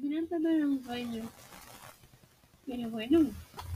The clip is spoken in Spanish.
final también era un sueño. Pero bueno,